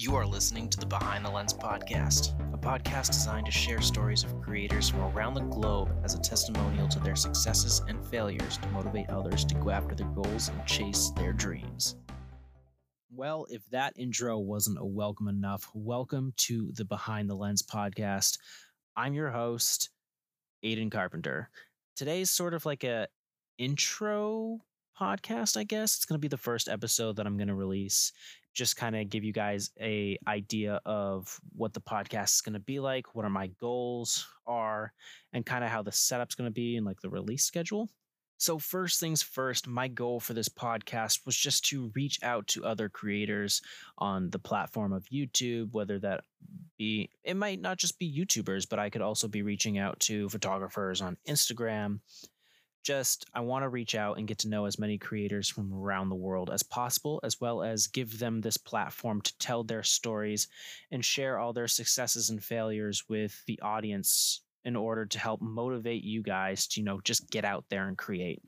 You are listening to the Behind the Lens podcast, a podcast designed to share stories of creators from around the globe as a testimonial to their successes and failures to motivate others to go after their goals and chase their dreams. Well, if that intro wasn't a welcome enough, welcome to the Behind the Lens podcast. I'm your host, Ayden Carpenter. Today's sort of like a intro podcast, I guess. It's going to be the first episode that I'm going to release. Just kind of give you guys a idea of what the podcast is going to be like, what are my goals are, and kind of how the setup's going to be and like the release schedule. So, first things first, my goal for this podcast was just to reach out to other creators on the platform of YouTube, whether that be, it might not just be YouTubers, but I could also be reaching out to photographers on Instagram, just I want to reach out and get to know as many creators from around the world as possible, as well as give them this platform to tell their stories and share all their successes and failures with the audience in order to help motivate you guys to, you know, just get out there and create.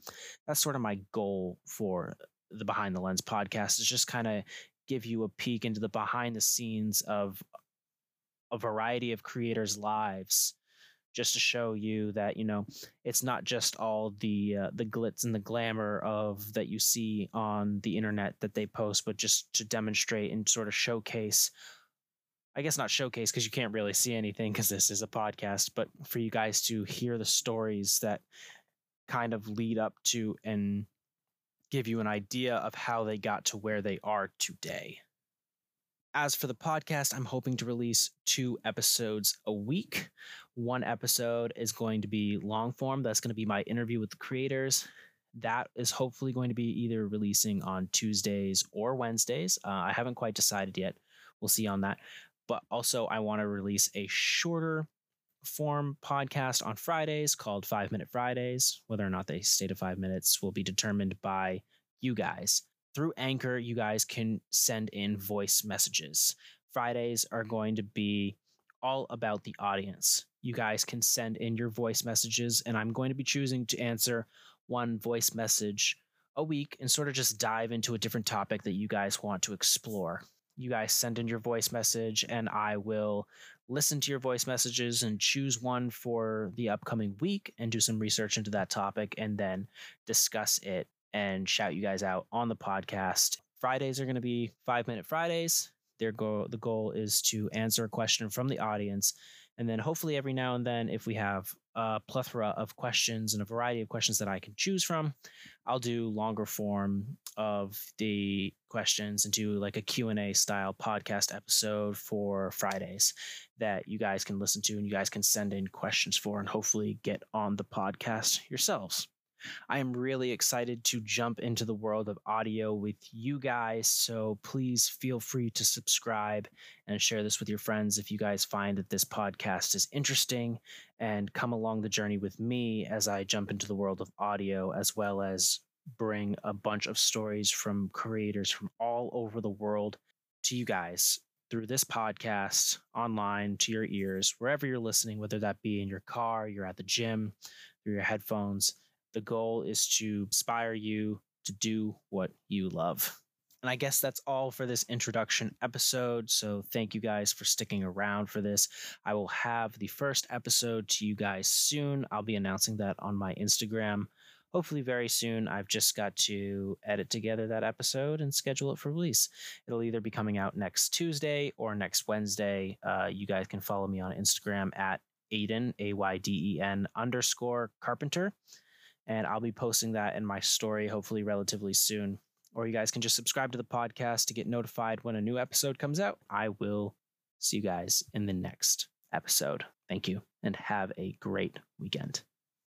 That's sort of my goal for the Behind the Lens podcast is just kind of give you a peek into the behind the scenes of a variety of creators' lives just to show you that you know it's not just all the uh, the glitz and the glamour of that you see on the internet that they post but just to demonstrate and sort of showcase I guess not showcase because you can't really see anything because this is a podcast but for you guys to hear the stories that kind of lead up to and give you an idea of how they got to where they are today. As for the podcast, I'm hoping to release two episodes a week. One episode is going to be long form. That's going to be my interview with the creators. That is hopefully going to be either releasing on Tuesdays or Wednesdays. Uh, I haven't quite decided yet. We'll see on that. But also, I want to release a shorter form podcast on Fridays called Five Minute Fridays. Whether or not they stay to five minutes will be determined by you guys through Anchor, you guys can send in voice messages. Fridays are going to be all about the audience. You guys can send in your voice messages, and I'm going to be choosing to answer one voice message a week and sort of just dive into a different topic that you guys want to explore. You guys send in your voice message, and I will listen to your voice messages and choose one for the upcoming week and do some research into that topic and then discuss it and shout you guys out on the podcast. Fridays are going to be five minute Fridays. Their goal, the goal is to answer a question from the audience. And then hopefully every now and then, if we have a plethora of questions and a variety of questions that I can choose from, I'll do longer form of the questions and do like a Q&A style podcast episode for Fridays that you guys can listen to and you guys can send in questions for and hopefully get on the podcast yourselves. I am really excited to jump into the world of audio with you guys. So please feel free to subscribe and share this with your friends if you guys find that this podcast is interesting and come along the journey with me as I jump into the world of audio as well as bring a bunch of stories from creators from all over the world to you guys through this podcast online to your ears, wherever you're listening, whether that be in your car, you're at the gym, through your headphones. The goal is to inspire you to do what you love. And I guess that's all for this introduction episode. So thank you guys for sticking around for this. I will have the first episode to you guys soon. I'll be announcing that on my Instagram. Hopefully, very soon. I've just got to edit together that episode and schedule it for release. It'll either be coming out next Tuesday or next Wednesday. Uh, you guys can follow me on Instagram at Ayden, A Y D E N underscore Carpenter and I'll be posting that in my story hopefully relatively soon. Or you guys can just subscribe to the podcast to get notified when a new episode comes out. I will see you guys in the next episode. Thank you and have a great weekend.